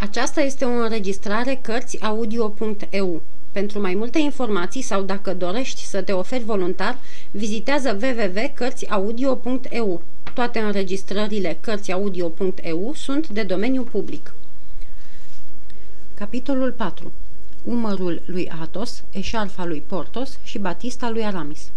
Aceasta este o înregistrare Cărțiaudio.eu. Pentru mai multe informații sau dacă dorești să te oferi voluntar, vizitează www.cărțiaudio.eu. Toate înregistrările Cărțiaudio.eu sunt de domeniu public. Capitolul 4. Umărul lui Athos, eșarfa lui Portos și batista lui Aramis.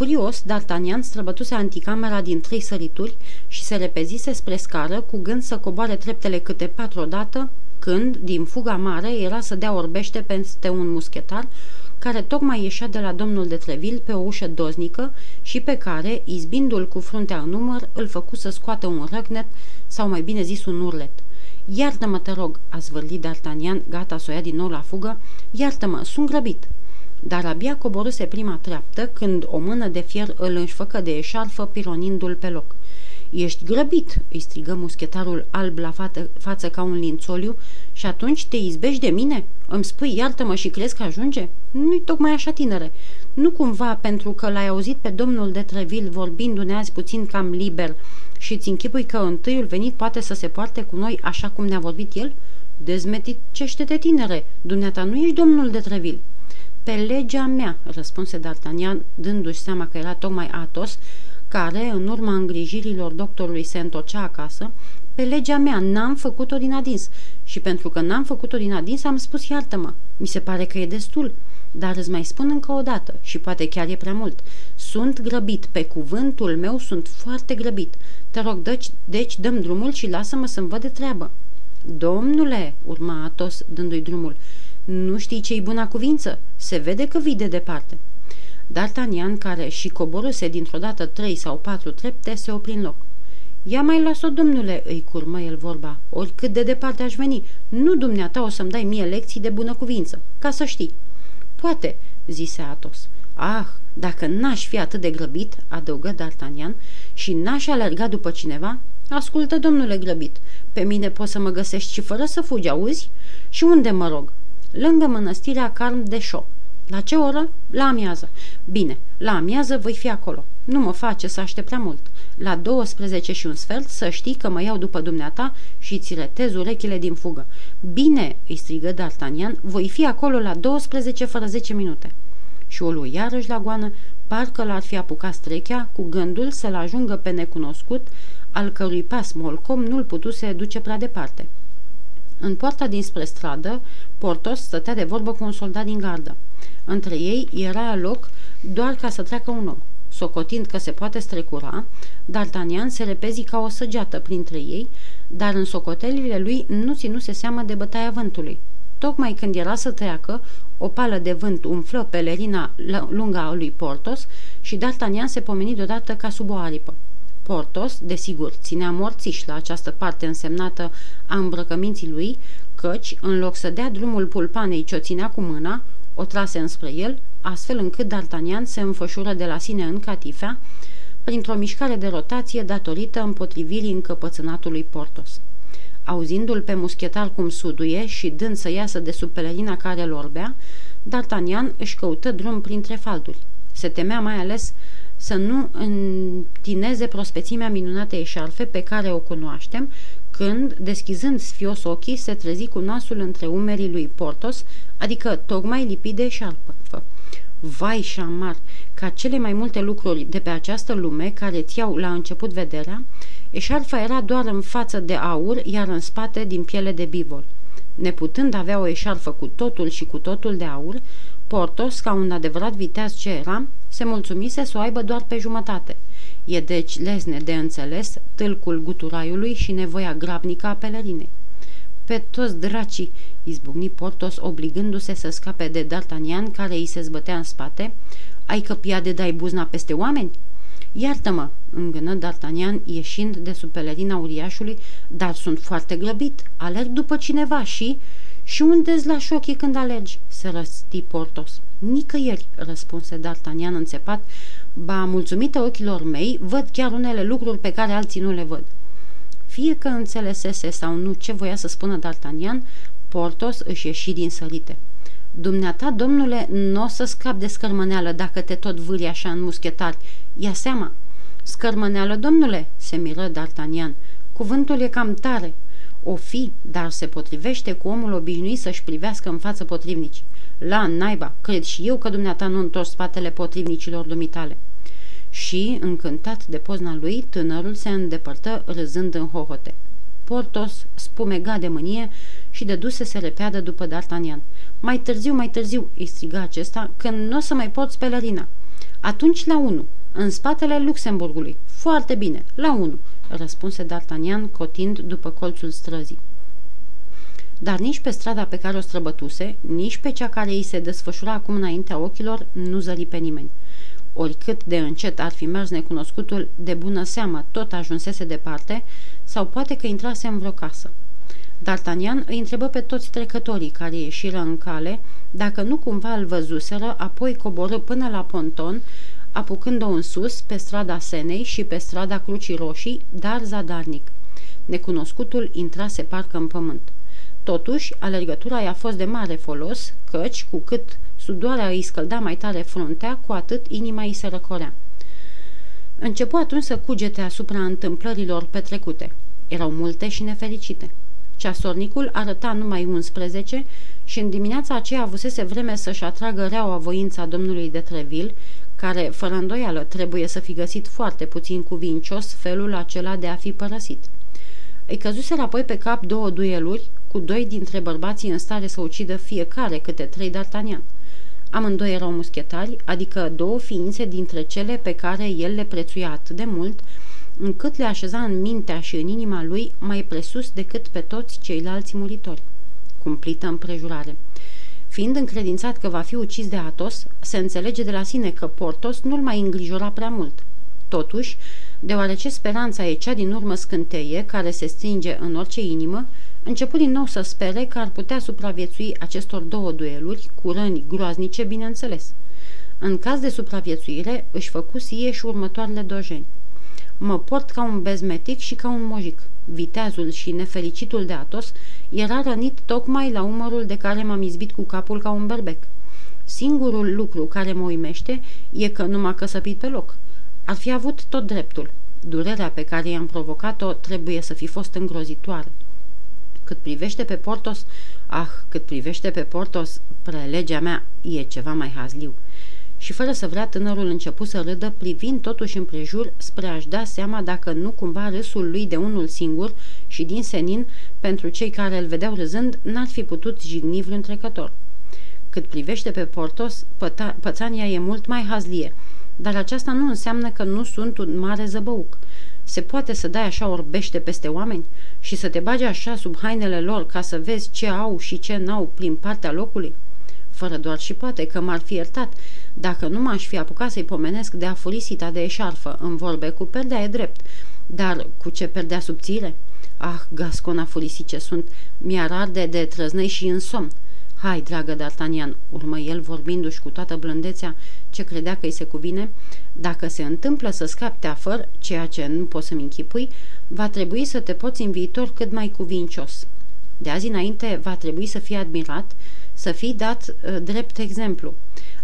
Furios, D'Artagnan străbătuse anticamera din trei sărituri și se repezise spre scară cu gând să coboare treptele câte patru odată, când, din fuga mare, era să dea orbește peste un muschetar care tocmai ieșea de la domnul de Treville pe o ușă doznică și pe care, izbindu-l cu fruntea în număr, îl făcu să scoată un răgnet, sau mai bine zis un urlet. Iartă-mă, te rog, a zvârlit D'Artagnan, gata să o ia din nou la fugă. Iartă-mă, sunt grăbit dar abia coborâse prima treaptă când o mână de fier îl înșfăcă de eșarfă pironindu-l pe loc. Ești grăbit!" îi strigă muschetarul alb la fată, față ca un lințoliu și atunci te izbești de mine? Îmi spui iartă-mă și crezi că ajunge? Nu-i tocmai așa, tinere. Nu cumva pentru că l-ai auzit pe domnul de Treville vorbindu-ne azi puțin cam liber și ți închipui că întâiul venit poate să se poarte cu noi așa cum ne-a vorbit el? Dezmeticește-te, tinere, dumneata nu ești domnul de Treville. Pe legea mea, răspunse D'Artagnan, dându-și seama că era tocmai Atos, care, în urma îngrijirilor doctorului, se întocea acasă, pe legea mea, n-am făcut-o din adins. Și pentru că n-am făcut-o din adins, am spus iartă-mă. Mi se pare că e destul. Dar îți mai spun încă o dată, și poate chiar e prea mult. Sunt grăbit, pe cuvântul meu sunt foarte grăbit. Te rog, deci, deci dăm drumul și lasă-mă să-mi văd de treabă. Domnule, urma Atos, dându-i drumul, nu știi ce-i buna cuvință? Se vede că vii de departe. D'Artagnan, care și coborâse dintr-o dată trei sau patru trepte, se opri în loc. Ia mai las-o, domnule, îi curmă el vorba, oricât de departe aș veni. Nu dumneata o să-mi dai mie lecții de bună cuvință, ca să știi. Poate, zise Atos. Ah, dacă n-aș fi atât de grăbit, adăugă D'Artagnan, și n-aș alerga după cineva, ascultă, domnule grăbit, pe mine poți să mă găsești și fără să fugi, auzi? Și unde mă rog? Lângă mănăstirea Carm de Șo. La ce oră? La amiază. Bine, la amiază voi fi acolo. Nu mă face să aștept prea mult. La 12 și un sfert să știi că mă iau după dumneata și ți retez urechile din fugă. Bine, îi strigă D'Artagnan, voi fi acolo la 12 fără 10 minute. Și o lui iarăși la goană, parcă l-ar fi apucat strechea, cu gândul să-l ajungă pe necunoscut, al cărui pas molcom nu-l putuse duce prea departe. În poarta dinspre stradă, Portos stătea de vorbă cu un soldat din gardă. Între ei era loc doar ca să treacă un om. Socotind că se poate strecura, D'Artagnan se repezi ca o săgeată printre ei, dar în socotelile lui nu ținuse seamă de bătaia vântului. Tocmai când era să treacă, o pală de vânt umflă pelerina lungă a lui Portos și D'Artagnan se pomeni deodată ca sub o aripă. Portos, desigur, ținea morțiș la această parte însemnată a îmbrăcăminții lui, căci, în loc să dea drumul pulpanei ce o ținea cu mâna, o trase înspre el, astfel încât D'Artagnan se înfășură de la sine în catifea, printr-o mișcare de rotație datorită împotrivirii încăpățânatului Portos. Auzindu-l pe muschetar cum suduie și dând să iasă de sub pelerina care îl orbea, D'Artagnan își căută drum printre falduri. Se temea mai ales să nu întineze prospețimea minunatei eșarfe pe care o cunoaștem, când, deschizând sfios ochii, se trezi cu nasul între umerii lui Portos, adică tocmai lipit de eșarfă. Vai și șamar, ca cele mai multe lucruri de pe această lume care ți iau la început vederea, eșarfa era doar în față de aur, iar în spate din piele de bivol. Neputând avea o eșarfă cu totul și cu totul de aur, Portos, ca un adevărat viteaz ce era, se mulțumise să o aibă doar pe jumătate. E deci lesne de înțeles tâlcul guturaiului și nevoia grabnică a pelerinei. Pe toți dracii, izbucni Portos obligându-se să scape de D'Artagnan care îi se zbătea în spate, ai căpia de dai buzna peste oameni? Iartă-mă, îngână D'Artagnan ieșind de sub pelerina uriașului, dar sunt foarte grăbit, alerg după cineva și... Și unde-ți lași ochii când alergi?" se răsti Portos. Nicăieri, răspunse D'Artagnan înțepat, ba, mulțumită ochilor mei, văd chiar unele lucruri pe care alții nu le văd. Fie că înțelesese sau nu ce voia să spună D'Artagnan, Portos își ieși din sărite. Dumneata, domnule, nu o să scap de scărmăneală dacă te tot vâri așa în muschetari. Ia seama!" Scărmăneală, domnule!" se miră D'Artagnan. Cuvântul e cam tare. O fi, dar se potrivește cu omul obișnuit să-și privească în față potrivnici. La naiba, cred și eu că dumneata nu întorci spatele potrivnicilor dumitale. Și, încântat de pozna lui, tânărul se îndepărtă râzând în hohote. Portos spumega de mânie și de duse se repeadă după D'Artagnan. Mai târziu, mai târziu, îi striga acesta, când nu o să mai porți pelerina. Atunci la unu, în spatele Luxemburgului. Foarte bine, la unu, răspunse D'Artagnan, cotind după colțul străzii. Dar nici pe strada pe care o străbătuse, nici pe cea care îi se desfășura acum înaintea ochilor, nu zări pe nimeni. Oricât de încet ar fi mers necunoscutul, de bună seamă tot ajunsese departe, sau poate că intrase în vreo casă. D'Artagnan îi întrebă pe toți trecătorii care ieșiră în cale dacă nu cumva îl văzuseră, apoi coborâ până la ponton, apucând-o în sus, pe strada Senei și pe strada Crucii Roșii, dar zadarnic. Necunoscutul intrase parcă în pământ. Totuși, alergătura i-a fost de mare folos, căci, cu cât sudoarea îi scălda mai tare fruntea, cu atât inima îi se răcorea. Începu atunci să cugete asupra întâmplărilor petrecute. Erau multe și nefericite. Ceasornicul arăta numai 11 și în dimineața aceea avusese vreme să-și atragă reaua voința domnului de Treville, care, fără îndoială, trebuie să fi găsit foarte puțin cuvincios felul acela de a fi părăsit. Îi căzuseră apoi pe cap două dueluri, cu doi dintre bărbații în stare să ucidă fiecare câte trei d'Artagnan. Amândoi erau muschetari, adică două ființe dintre cele pe care el le prețuia atât de mult, încât le așeza în mintea și în inima lui mai presus decât pe toți ceilalți muritori. Cumplită împrejurare. Fiind încredințat că va fi ucis de Atos, se înțelege de la sine că Portos nu-l mai îngrijora prea mult. Totuși, deoarece speranța e cea din urmă scânteie care se stinge în orice inimă, început din nou să spere că ar putea supraviețui acestor două dueluri, cu răni groaznice, bineînțeles. În caz de supraviețuire, își făcu sieș și următoarele dojeni. Mă port ca un bezmetic și ca un mojic. Viteazul și nefericitul de Atos era rănit tocmai la umărul de care m-am izbit cu capul ca un berbec. Singurul lucru care mă uimește e că nu m-a căsăpit pe loc. Ar fi avut tot dreptul. Durerea pe care i-am provocat-o trebuie să fi fost îngrozitoare. Cât privește pe Portos, ah, cât privește pe Portos, prelegea mea e ceva mai hazliu și fără să vrea tânărul începu să râdă, privind totuși împrejur spre a-și da seama dacă nu cumva râsul lui de unul singur și din senin, pentru cei care îl vedeau râzând, n-ar fi putut jigni vreun trecător. Cât privește pe Portos, păta- pățania e mult mai hazlie, dar aceasta nu înseamnă că nu sunt un mare zăbăuc. Se poate să dai așa orbește peste oameni și să te bagi așa sub hainele lor ca să vezi ce au și ce n-au prin partea locului? Fără doar și poate că m-ar fi iertat, dacă nu m-aș fi apucat să-i pomenesc de afurisita de eșarfă în vorbe cu perdea e drept, dar cu ce perdea subțire? Ah, gascona furisice sunt, mi-ar arde de trăznăi și în somn. Hai, dragă D'Artagnan, urmă el vorbindu-și cu toată blândețea ce credea că îi se cuvine, dacă se întâmplă să scapi teafăr, ceea ce nu poți să-mi închipui, va trebui să te poți în viitor cât mai cuvincios. De azi înainte va trebui să fii admirat, să fii dat uh, drept exemplu.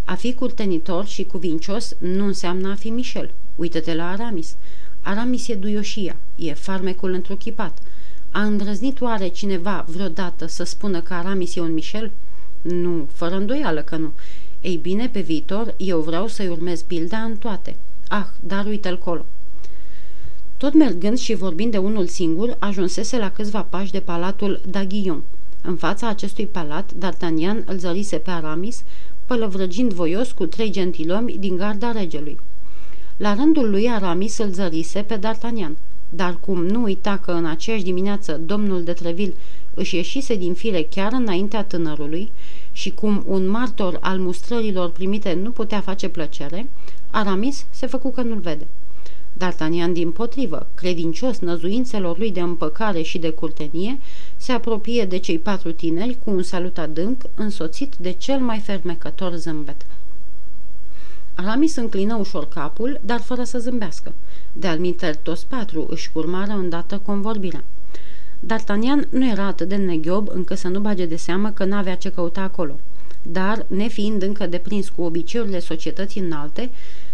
A fi curtenitor și cuvincios nu înseamnă a fi Michel. Uită-te la Aramis. Aramis e duioșia, e farmecul întruchipat. A îndrăznit oare cineva vreodată să spună că Aramis e un Michel? Nu, fără îndoială că nu. Ei bine, pe viitor, eu vreau să-i urmez pilda în toate. Ah, dar uite-l colo. Tot mergând și vorbind de unul singur, ajunsese la câțiva pași de palatul Daguillon. În fața acestui palat, D'Artagnan îl zărise pe Aramis, pălăvrăgind voios cu trei gentilomi din garda regelui. La rândul lui Aramis îl zărise pe D'Artagnan, dar cum nu uita că în aceeași dimineață domnul de Treville își ieșise din fire chiar înaintea tânărului și cum un martor al mustrărilor primite nu putea face plăcere, Aramis se făcu că nu-l vede. D'Artagnan, din potrivă, credincios năzuințelor lui de împăcare și de curtenie, se apropie de cei patru tineri cu un salut adânc, însoțit de cel mai fermecător zâmbet. Aramis înclină ușor capul, dar fără să zâmbească. De-al toți patru își urmară îndată convorbirea. D'Artagnan nu era atât de neghiob încât să nu bage de seamă că n-avea ce căuta acolo. Dar, nefiind încă deprins cu obiceiurile societății înalte,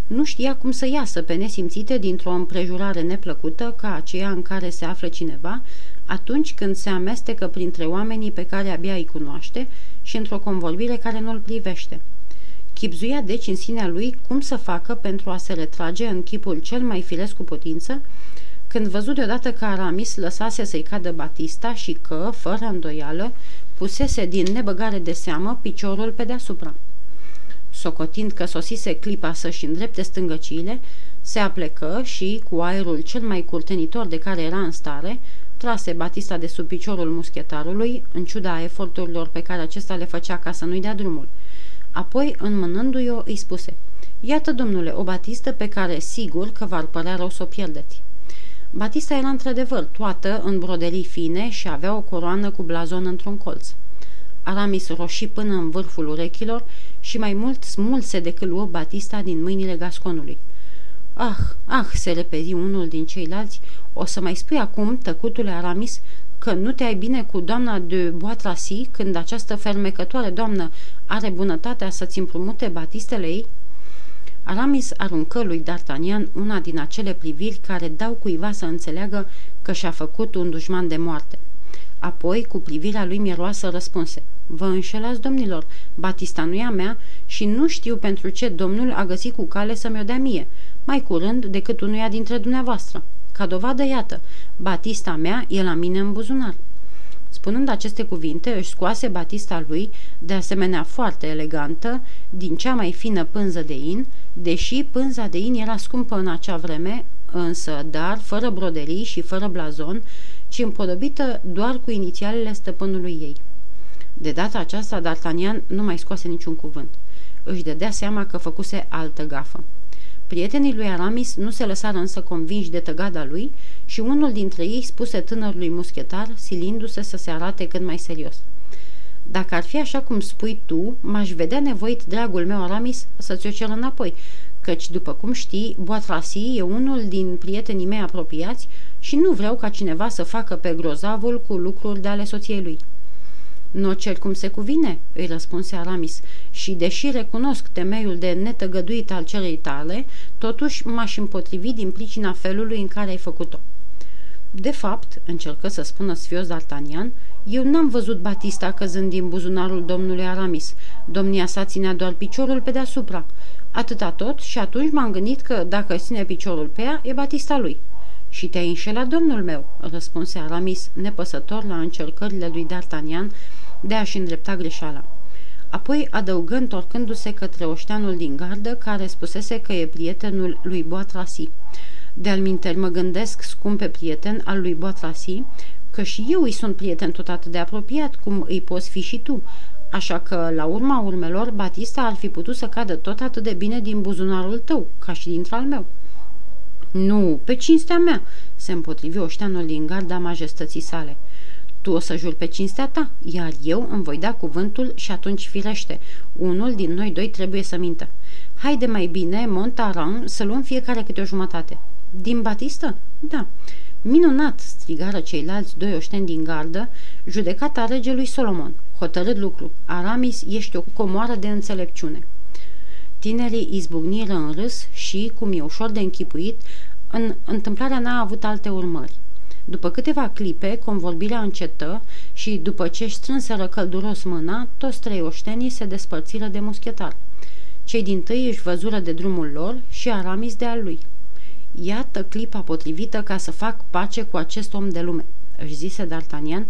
nu știa cum să iasă pe nesimțite dintr-o împrejurare neplăcută ca aceea în care se află cineva, atunci când se amestecă printre oamenii pe care abia îi cunoaște și într-o convorbire care nu-l privește. Chipzuia deci în sinea lui cum să facă pentru a se retrage în chipul cel mai firesc cu putință, când văzut deodată că Aramis lăsase să-i cadă Batista și că, fără îndoială, pusese din nebăgare de seamă piciorul pe deasupra. Socotind că sosise clipa să-și îndrepte stângăciile, se aplecă și, cu aerul cel mai curtenitor de care era în stare, trase Batista de sub piciorul muschetarului, în ciuda eforturilor pe care acesta le făcea ca să nu-i dea drumul. Apoi, înmânându-i o, îi spuse, Iată, domnule, o batistă pe care sigur că v-ar părea rău să o pierdeți. Batista era într-adevăr toată în broderii fine și avea o coroană cu blazon într-un colț. Aramis roșii până în vârful urechilor și mai mult smulse decât luă Batista din mâinile gasconului. Ah, ah, se repezi unul din ceilalți, o să mai spui acum, tăcutule Aramis, că nu te ai bine cu doamna de Boatrasi când această fermecătoare doamnă are bunătatea să-ți împrumute batistele ei? Aramis aruncă lui D'Artagnan una din acele priviri care dau cuiva să înțeleagă că și-a făcut un dușman de moarte. Apoi, cu privirea lui miroasă, răspunse. Vă înșelați, domnilor, Batista nu e a mea și nu știu pentru ce domnul a găsit cu cale să mi-o dea mie, mai curând decât unuia dintre dumneavoastră. Ca dovadă, iată, Batista mea e la mine în buzunar. Spunând aceste cuvinte, își scoase batista lui, de asemenea foarte elegantă, din cea mai fină pânză de in, deși pânza de in era scumpă în acea vreme, însă, dar fără broderii și fără blazon, ci împodobită doar cu inițialele stăpânului ei. De data aceasta, D'Artagnan nu mai scoase niciun cuvânt. Își dădea seama că făcuse altă gafă. Prietenii lui Aramis nu se lăsară însă convinși de tăgada lui și unul dintre ei spuse tânărului muschetar, silindu-se să se arate cât mai serios. Dacă ar fi așa cum spui tu, m-aș vedea nevoit, dragul meu Aramis, să-ți o cer înapoi, căci, după cum știi, Boatrasi e unul din prietenii mei apropiați și nu vreau ca cineva să facă pe grozavul cu lucruri de ale soției lui. Nu cer cum se cuvine, îi răspunse Aramis, și deși recunosc temeiul de netăgăduit al cerei tale, totuși m-aș împotrivi din pricina felului în care ai făcut-o. De fapt, încercă să spună sfios D'Artagnan, eu n-am văzut Batista căzând din buzunarul domnului Aramis. Domnia sa ținea doar piciorul pe deasupra. Atâta tot și atunci m-am gândit că dacă ține piciorul pe ea, e Batista lui. Și te-ai înșelat, domnul meu, răspunse Aramis, nepăsător la încercările lui D'Artagnan de a-și îndrepta greșeala. Apoi adăugă întorcându-se către oșteanul din gardă, care spusese că e prietenul lui Boatrasi. De-al mă gândesc, scumpe prieten al lui Boatrasi, că și eu îi sunt prieten tot atât de apropiat cum îi poți fi și tu, așa că, la urma urmelor, Batista ar fi putut să cadă tot atât de bine din buzunarul tău, ca și dintr-al meu. Nu, pe cinstea mea, se împotrivi oșteanul din garda majestății sale. Tu o să juri pe cinstea ta, iar eu îmi voi da cuvântul și atunci firește. Unul din noi doi trebuie să mintă. Haide mai bine, Montaran, să luăm fiecare câte o jumătate. Din Batistă? Da. Minunat, strigară ceilalți doi oșteni din gardă, judecata regelui Solomon. Hotărât lucru. Aramis, ești o comoară de înțelepciune. Tinerii izbucniră în râs și, cum e ușor de închipuit, în întâmplarea n-a avut alte urmări. După câteva clipe, convorbirea încetă și, după ce își strânseră călduros mâna, toți trei oștenii se despărțiră de muschetar. Cei din tâi își văzură de drumul lor și Aramis de al lui. Iată clipa potrivită ca să fac pace cu acest om de lume, își zise D'Artagnan,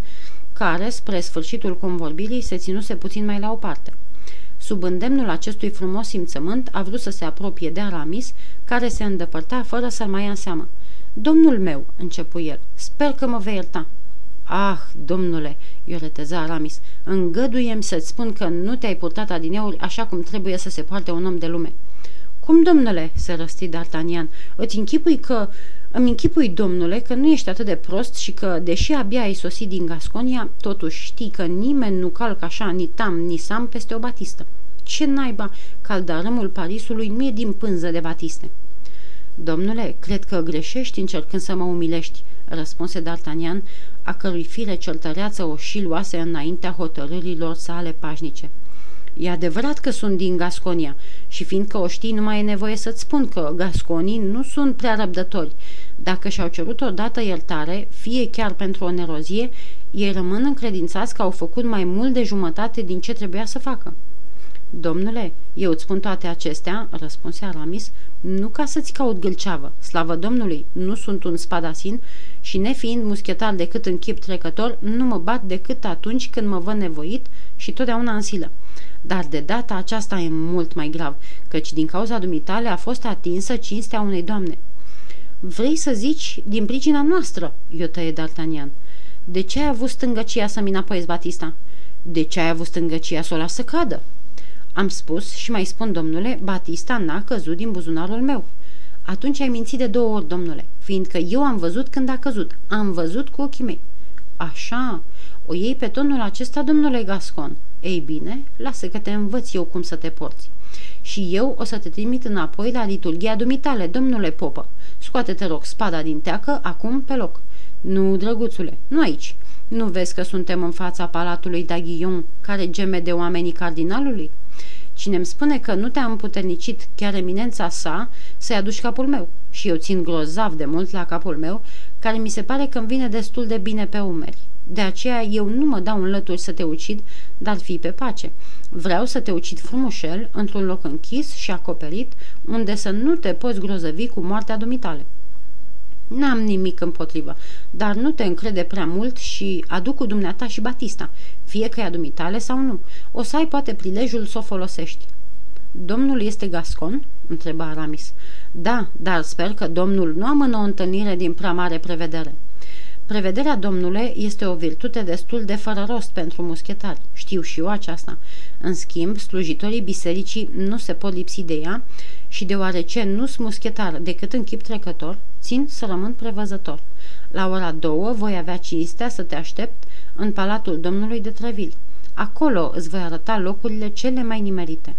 care, spre sfârșitul convorbirii, se ținuse puțin mai la o parte. Sub îndemnul acestui frumos simțământ, a vrut să se apropie de Aramis, care se îndepărta fără să-l mai ia în seamă. Domnul meu, începu el, sper că mă vei ierta. Ah, domnule, ioreteza Aramis, îngăduiem să-ți spun că nu te-ai purtat adineuri așa cum trebuie să se poarte un om de lume. Cum, domnule?" se răsti D'Artagnan. Îți închipui că... Îmi închipui, domnule, că nu ești atât de prost și că, deși abia ai sosit din Gasconia, totuși știi că nimeni nu calcă așa ni tam, ni sam peste o batistă. Ce naiba, caldarămul Parisului nu e din pânză de batiste." Domnule, cred că greșești încercând să mă umilești," răspunse D'Artagnan, a cărui fire certăreață o și luase înaintea hotărârilor sale pașnice. E adevărat că sunt din Gasconia și fiindcă o știi, nu mai e nevoie să-ți spun că gasconii nu sunt prea răbdători. Dacă și-au cerut odată iertare, fie chiar pentru o nerozie, ei rămân încredințați că au făcut mai mult de jumătate din ce trebuia să facă. Domnule, eu îți spun toate acestea, răspunse Aramis, nu ca să-ți caut gâlceavă, slavă Domnului, nu sunt un spadasin și nefiind muschetar decât în chip trecător, nu mă bat decât atunci când mă văd nevoit și totdeauna în silă. Dar de data aceasta e mult mai grav, căci din cauza dumitale a fost atinsă cinstea unei doamne. Vrei să zici din pricina noastră, i-o tăie D'Artagnan. De ce ai avut stângăcia să-mi înapoiezi, Batista? De ce ai avut stângăcia să o las să cadă? Am spus și mai spun, domnule, Batista n-a căzut din buzunarul meu. Atunci ai mințit de două ori, domnule, fiindcă eu am văzut când a căzut. Am văzut cu ochii mei. Așa, o iei pe tonul acesta, domnule Gascon. Ei bine, lasă că te învăț eu cum să te porți. Și eu o să te trimit înapoi la liturghia dumitale, domnule popă. Scoate-te rog spada din teacă, acum pe loc. Nu, drăguțule, nu aici. Nu vezi că suntem în fața palatului Daghillon, care geme de oamenii cardinalului? Cine îmi spune că nu te-a împuternicit chiar eminența sa, să-i aduci capul meu. Și eu țin grozav de mult la capul meu, care mi se pare că îmi vine destul de bine pe umeri. De aceea eu nu mă dau în lături să te ucid, dar fii pe pace. Vreau să te ucid frumușel, într-un loc închis și acoperit, unde să nu te poți grozăvi cu moartea dumitale. N-am nimic împotrivă, dar nu te încrede prea mult și aduc cu dumneata și Batista, fie că e dumitale sau nu. O să ai poate prilejul să o folosești. Domnul este gascon?" întreba Aramis. Da, dar sper că domnul nu amână o întâlnire din prea mare prevedere." Prevederea domnule este o virtute destul de fără rost pentru muschetari. Știu și eu aceasta. În schimb, slujitorii bisericii nu se pot lipsi de ea și deoarece nu sunt muschetar decât în chip trecător, țin să rămân prevăzător. La ora două voi avea cinstea să te aștept în palatul domnului de Treville. Acolo îți voi arăta locurile cele mai nimerite.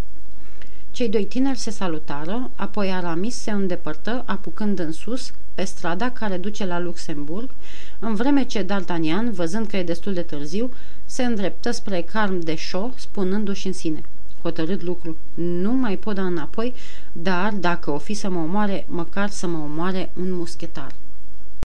Cei doi tineri se salutară, apoi Aramis se îndepărtă, apucând în sus, pe strada care duce la Luxemburg, în vreme ce D'Artagnan, văzând că e destul de târziu, se îndreptă spre Carm de Shaw, spunându-și în sine hotărât lucru. Nu mai pot da înapoi, dar dacă o fi să mă omoare, măcar să mă omoare un muschetar.